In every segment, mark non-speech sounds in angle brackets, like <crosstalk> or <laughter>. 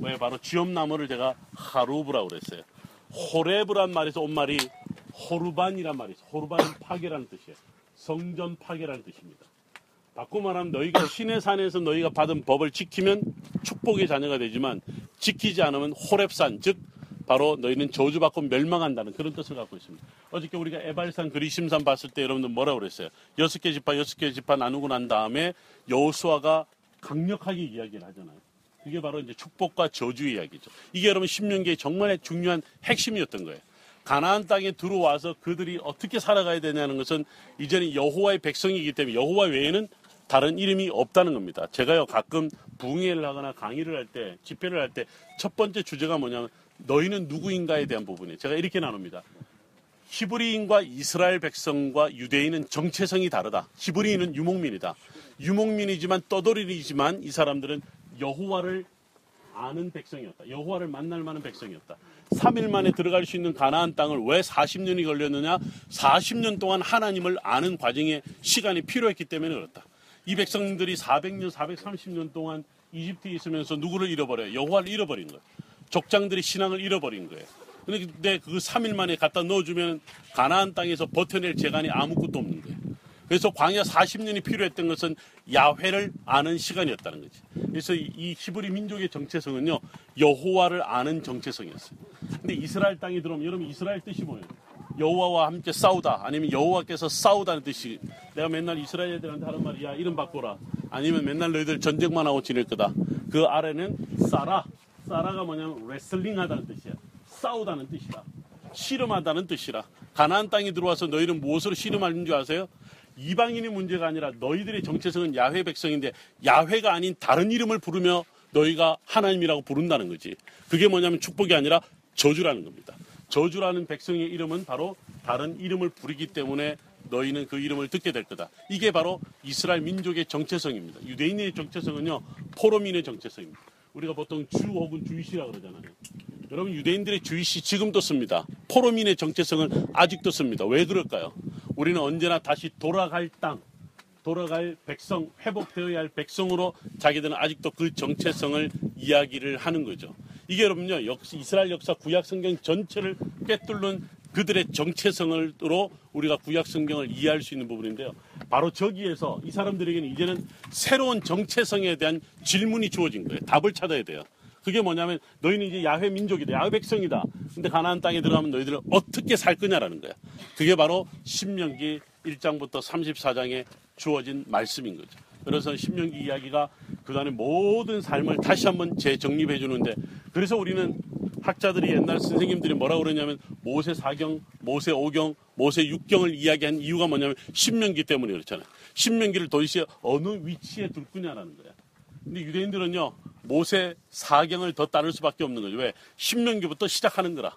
왜 바로 쥐엄나무를 제가 하루브라고 그랬어요. 호레브란 말에서 온 말이 호르반이란 말이 있어요. 호르반은 파괴라는 뜻이에요. 성전 파괴라는 뜻입니다. 바꿔 말하면 너희가 신의 산에서 너희가 받은 법을 지키면 축복의 자녀가 되지만 지키지 않으면 호랩산 즉 바로 너희는 저주받고 멸망한다는 그런 뜻을 갖고 있습니다. 어저께 우리가 에발산 그리심산 봤을 때 여러분들 뭐라고 그랬어요? 여섯 개 지파 여섯 개 지파 나누고 난 다음에 여호수아가 강력하게 이야기를 하잖아요. 그게 바로 이제 축복과 저주 이야기죠. 이게 여러분 신명기의 정말 중요한 핵심이었던 거예요. 가나안 땅에 들어와서 그들이 어떻게 살아가야 되냐는 것은 이제는 여호와의 백성이기 때문에 여호와 외에는 다른 이름이 없다는 겁니다. 제가요 가끔 붕해를 하거나 강의를 할 때 집회를 할 때 첫 번째 주제가 뭐냐면 너희는 누구인가에 대한 부분이에요. 제가 이렇게 나눕니다. 히브리인과 이스라엘 백성과 유대인은 정체성이 다르다. 히브리인은 유목민이다. 유목민이지만 떠돌이이지만 이 사람들은 여호와를 아는 백성이었다. 여호와를 만날 만한 백성이었다. 3일 만에 들어갈 수 있는 가나안 땅을 왜 40년이 걸렸느냐? 40년 동안 하나님을 아는 과정에 시간이 필요했기 때문에 그렇다. 이 백성들이 400년, 430년 동안 이집트에 있으면서 누구를 잃어버려요? 여호와를 잃어버린 거예요. 족장들이 신앙을 잃어버린 거예요. 근데 그 3일 만에 갖다 넣어주면 가나안 땅에서 버텨낼 재간이 아무것도 없는 거예요. 그래서 광야 40년이 필요했던 것은 야훼를 아는 시간이었다는 거지. 그래서 이 히브리 민족의 정체성은요 여호와를 아는 정체성이었어요. 근데 이스라엘 땅에 들어오면 여러분 이스라엘 뜻이 뭐예요? 여호와와 함께 싸우다 아니면 여호와께서 싸우다는 뜻이 내가 맨날 이스라엘 애들한테 하는 말이 야 이름 바꿔라 아니면 맨날 너희들 전쟁만 하고 지낼 거다 그 아래는 사라 사라가 뭐냐면 레슬링 하다는 뜻이야 싸우다는 뜻이다 씨름하다는 뜻이라 가나안 땅에 들어와서 너희는 무엇으로 씨름하는 줄 아세요? 이방인의 문제가 아니라 너희들의 정체성은 야훼 백성인데 야훼가 아닌 다른 이름을 부르며 너희가 하나님이라고 부른다는 거지. 그게 뭐냐면 축복이 아니라 저주라는 겁니다. 저주라는 백성의 이름은 바로 다른 이름을 부르기 때문에 너희는 그 이름을 듣게 될 거다. 이게 바로 이스라엘 민족의 정체성입니다. 유대인의 정체성은요, 포로민의 정체성입니다. 우리가 보통 주 혹은 주이시라 그러잖아요. 여러분 유대인들의 주이시 지금도 씁니다. 포로민의 정체성을 아직도 씁니다. 왜 그럴까요? 우리는 언제나 다시 돌아갈 땅, 돌아갈 백성, 회복되어야 할 백성으로 자기들은 아직도 그 정체성을 이야기를 하는 거죠. 이게 여러분요, 역시 이스라엘 역사 구약 성경 전체를 꿰뚫는 그들의 정체성으로 우리가 구약 성경을 이해할 수 있는 부분인데요. 바로 저기에서 이 사람들에게는 이제는 새로운 정체성에 대한 질문이 주어진 거예요. 답을 찾아야 돼요. 그게 뭐냐면 너희는 이제 야훼 민족이다. 야훼 백성이다. 근데 가나안 땅에 들어가면 너희들은 어떻게 살 거냐라는 거야. 그게 바로 신명기 1장부터 34장에 주어진 말씀인 거죠. 그래서 신명기 이야기가 그간의 모든 삶을 다시 한번 재정립해 주는데 그래서 우리는 학자들이 옛날 선생님들이 뭐라고 그러냐면 모세 4경, 모세 5경, 모세 6경을 이야기한 이유가 뭐냐면 신명기 때문에 그렇잖아요. 신명기를 도대체 어느 위치에 둘 거냐라는 거야. 근데 유대인들은요, 모세 4경을 더 따를 수밖에 없는 거죠. 왜? 신명기부터 시작하는 거라.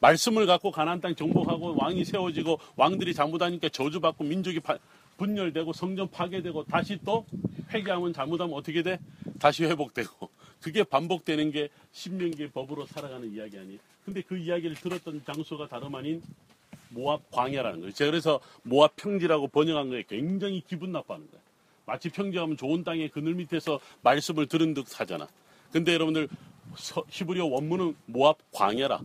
말씀을 갖고 가나안 땅 정복하고 왕이 세워지고 왕들이 잘못하니까 저주받고 민족이 파, 분열되고 성전 파괴되고 다시 또 회개하면 잘못하면 어떻게 돼? 다시 회복되고 <laughs> 그게 반복되는 게 신명기의 법으로 살아가는 이야기 아니에요. 근데 그 이야기를 들었던 장소가 다름 아닌 모압 광야라는 거예요. 제가 그래서 모압 평지라고 번역한 거에 굉장히 기분 나빠하는 거예요. 마치 평지하면 좋은 땅의 그늘 밑에서 말씀을 들은 듯 하잖아. 근데 여러분들 히브리어 원문은 모압 광야라.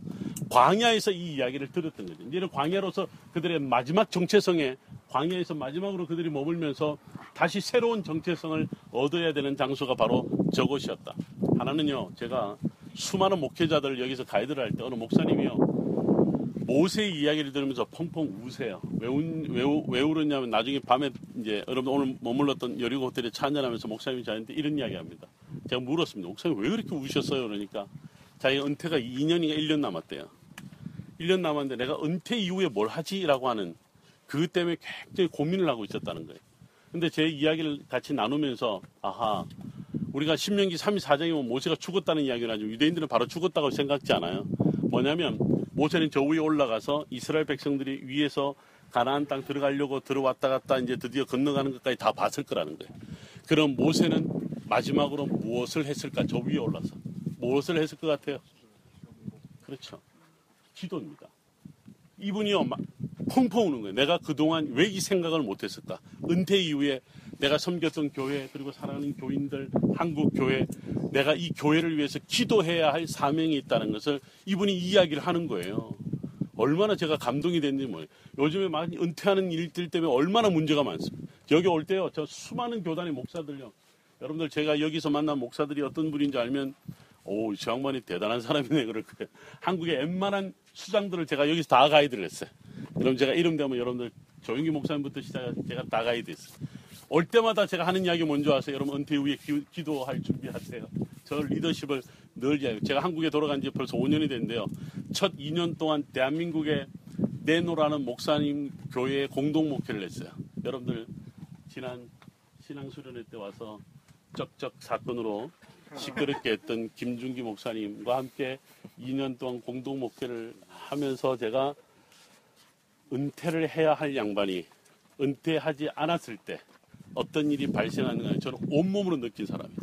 광야에서 이 이야기를 들었던 거죠. 이제는 광야로서 그들의 마지막 정체성에 광야에서 마지막으로 그들이 머물면서 다시 새로운 정체성을 얻어야 되는 장소가 바로 저곳이었다. 하나는요, 제가 수많은 목회자들을 여기서 가이드를 할 때 어느 목사님이요, 모세의 이야기를 들으면서 펑펑 우세요. 왜, 운, 왜, 왜 울었냐면 나중에 밤에 이제 여러분 오늘 머물렀던 여리고 호텔에 차 한잔하면서 목사님이 저한테 이런 이야기 합니다. 제가 물었습니다. 목사님 왜 그렇게 우셨어요? 그러니까 자기 은퇴가 2년인가 1년 남았대요. 1년 남았는데 내가 은퇴 이후에 뭘 하지라고 하는 그 때문에 굉장히 고민을 하고 있었다는 거예요. 근데 제 이야기를 같이 나누면서 아하 우리가 신명기 34장이면 모세가 죽었다는 이야기를 하죠. 유대인들은 바로 죽었다고 생각지 않아요. 뭐냐면 모세는 저 위에 올라가서 이스라엘 백성들이 위에서 가나안 땅 들어가려고 들어왔다 갔다 이제 드디어 건너가는 것까지 다 봤을 거라는 거예요. 그럼 모세는 마지막으로 무엇을 했을까? 저 위에 올라서 무엇을 했을 것 같아요? 그렇죠. 기도입니다. 이분이요 펑펑 우는 거예요. 내가 그동안 왜 이 생각을 못했을까? 은퇴 이후에 내가 섬겼던 교회 그리고 사랑하는 교인들 한국 교회 내가 이 교회를 위해서 기도해야 할 사명이 있다는 것을 이분이 이야기를 하는 거예요. 얼마나 제가 감동이 됐는지 뭐예요. 요즘에 많이 은퇴하는 일들 때문에 얼마나 문제가 많습니다. 여기 올 때요, 저 수많은 교단의 목사들요. 여러분들 제가 여기서 만난 목사들이 어떤 분인지 알면, 오, 저 양반이 대단한 사람이네, 그럴 거예요. 한국의 웬만한 수장들을 제가 여기서 다 가이드를 했어요. 그럼 제가 이름 되면 여러분들 조용기 목사님부터 시작해서 제가 다 가이드 했어요. 올 때마다 제가 하는 이야기 뭔지 아세요? 여러분 은퇴 후에 기, 도할 준비하세요. 저 리더십을 늘 이야기. 제가 한국에 돌아간 지 벌써 5년이 됐는데요. 첫 2년 동안 대한민국에 내노라는 목사님 교회에 공동 목회를 했어요. 여러분들 지난 신앙 수련회 때 와서 쩍쩍 사건으로 시끄럽게 했던 김준기 목사님과 함께 2년 동안 공동 목회를 하면서 제가 은퇴를 해야 할 양반이 은퇴하지 않았을 때 어떤 일이 발생하는가 저는 온몸으로 느낀 사람이에요.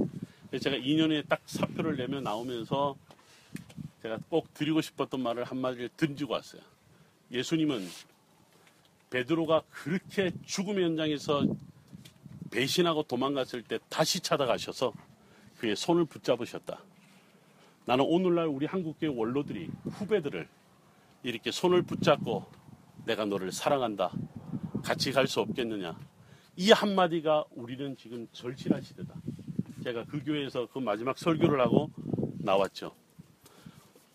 그래서 제가 2년에 딱 사표를 내며 나오면서 제가 꼭 드리고 싶었던 말을 한마디를 던지고 왔어요. 예수님은 베드로가 그렇게 죽음의 현장에서 배신하고 도망갔을 때 다시 찾아가셔서 그의 손을 붙잡으셨다. 나는 오늘날 우리 한국계 원로들이 후배들을 이렇게 손을 붙잡고 내가 너를 사랑한다. 같이 갈 수 없겠느냐. 이 한마디가 우리는 지금 절실한 시대다. 제가 그 교회에서 그 마지막 설교를 하고 나왔죠.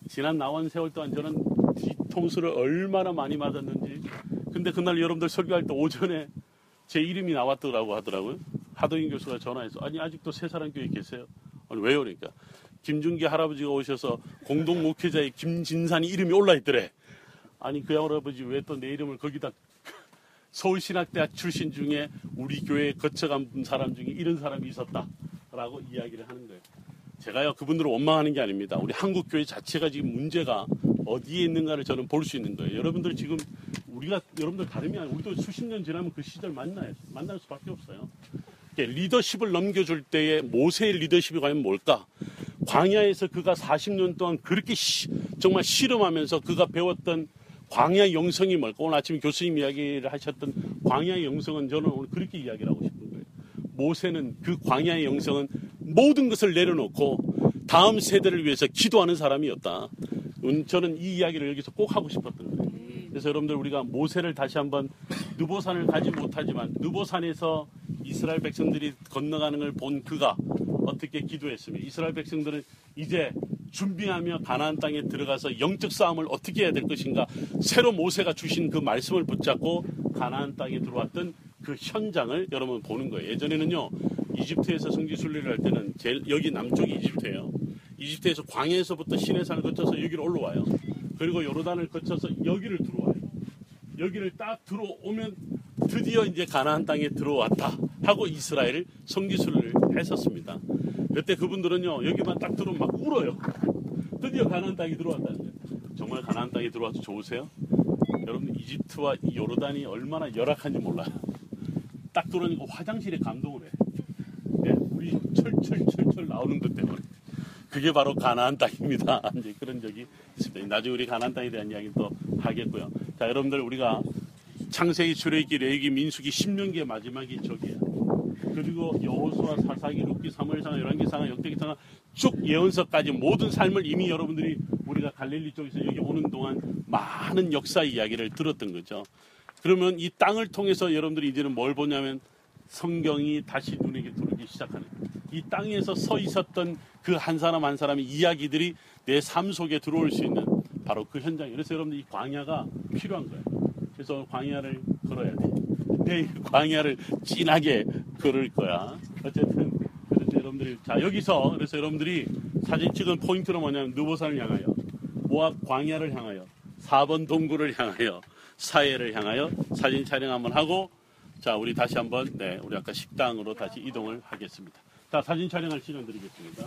지난 나온 세월 동안 저는 뒤통수를 얼마나 많이 맞았는지. 근데 그날 여러분들 설교할 때 오전에 제 이름이 나왔더라고 하더라고요. 하동인 교수가 전화해서 아니 아직도 세 사람 교회 계세요? 아니 왜요? 그러니까 김준기 할아버지가 오셔서 공동 목회자의 김진산이 이름이 올라 있더래. 아니 그 할아버지 왜 또 내 이름을 거기다 서울신학대학 출신 중에 우리 교회에 거쳐간 사람 중에 이런 사람이 있었다라고 이야기를 하는 거예요. 제가요 그분들을 원망하는 게 아닙니다. 우리 한국 교회 자체가 지금 문제가 어디에 있는가를 저는 볼 수 있는 거예요. 여러분들 지금 우리가 여러분들 다름이 아니라 우리도 수십 년 지나면 그 시절 만나요. 만날 수밖에 없어요. 리더십을 넘겨줄 때의 모세의 리더십이 과연 뭘까? 광야에서 그가 40년 동안 그렇게 시, 정말 실험하면서 그가 배웠던 광야 영성이 뭘까? 오늘 아침에 교수님 이야기를 하셨던 광야의 영성은 저는 오늘 그렇게 이야기를 하고 싶은 거예요. 모세는 그 광야의 영성은 모든 것을 내려놓고 다음 세대를 위해서 기도하는 사람이었다. 음, 저는 이 이야기를 여기서 꼭 하고 싶었던 거예요. 그래서 여러분들 우리가 모세를 다시 한번 느보산을 가지 못하지만 느보산에서 이스라엘 백성들이 건너가는 걸 본 그가 어떻게 기도했으며 이스라엘 백성들은 이제 준비하며 가나안 땅에 들어가서 영적 싸움을 어떻게 해야 될 것인가 새로 모세가 주신 그 말씀을 붙잡고 가나안 땅에 들어왔던 그 현장을 여러분 보는 거예요. 예전에는요 이집트에서 성지 순례를 할 때는 제일 여기 남쪽이 이집트예요. 이집트에서 광야에서부터 시내산을 거쳐서 여기로 올라와요. 그리고 요르단을 거쳐서 여기를 들어와요. 여기를 딱 들어오면 드디어 이제 가나안 땅에 들어왔다 하고 이스라엘을 성지순례를 했었습니다. 그때 그분들은요 여기만 딱 들어오면 막 울어요. 드디어 가나안 땅에 들어왔다는데 정말 가나안 땅에 들어와서 좋으세요? 여러분 이집트와 요르단이 얼마나 열악한지 몰라요. 딱 들어오니까 화장실에 감동을 해. 네, 우리 철철철철 나오는 것 때문에. 그게 바로 가나안 땅입니다. <laughs> 이제 그런 적이 있습니다. 나중에 우리 가나안 땅에 대한 이야기 또 하겠고요. 자, 여러분들 우리가 창세기, 출애기, 레기, 민수기, 신명기의 마지막이 저기야. 그리고 여호수아, 사사기, 룻기, 사무엘상하, 열왕기상하, 역대기상하 쭉 예언서까지 모든 삶을 이미 여러분들이 우리가 갈릴리 쪽에서 여기 오는 동안 많은 역사 이야기를 들었던 거죠. 그러면 이 땅을 통해서 여러분들이 이제는 뭘 보냐면 성경이 다시 눈에게 들어오기 시작하는 이 땅에서 서 있었던 그 한 사람 한 사람의 이야기들이 내 삶 속에 들어올 수 있는 바로 그 현장이에요. 그래서 여러분들 이 광야가 필요한 거예요. 그래서 광야를 걸어야 돼. 내일 광야를 진하게 걸을 거야. 어쨌든 그래서 여러분들이 자 여기서 그래서 여러분들이 사진 찍은 포인트는 뭐냐면 느보산을 향하여 모압 광야를 향하여 4번 동굴을 향하여 사해를 향하여 사진 촬영 한번 하고 자 우리 다시 한번 네 우리 아까 식당으로 다시 이동을 하겠습니다. 자 사진 촬영할 시간 드리겠습니다.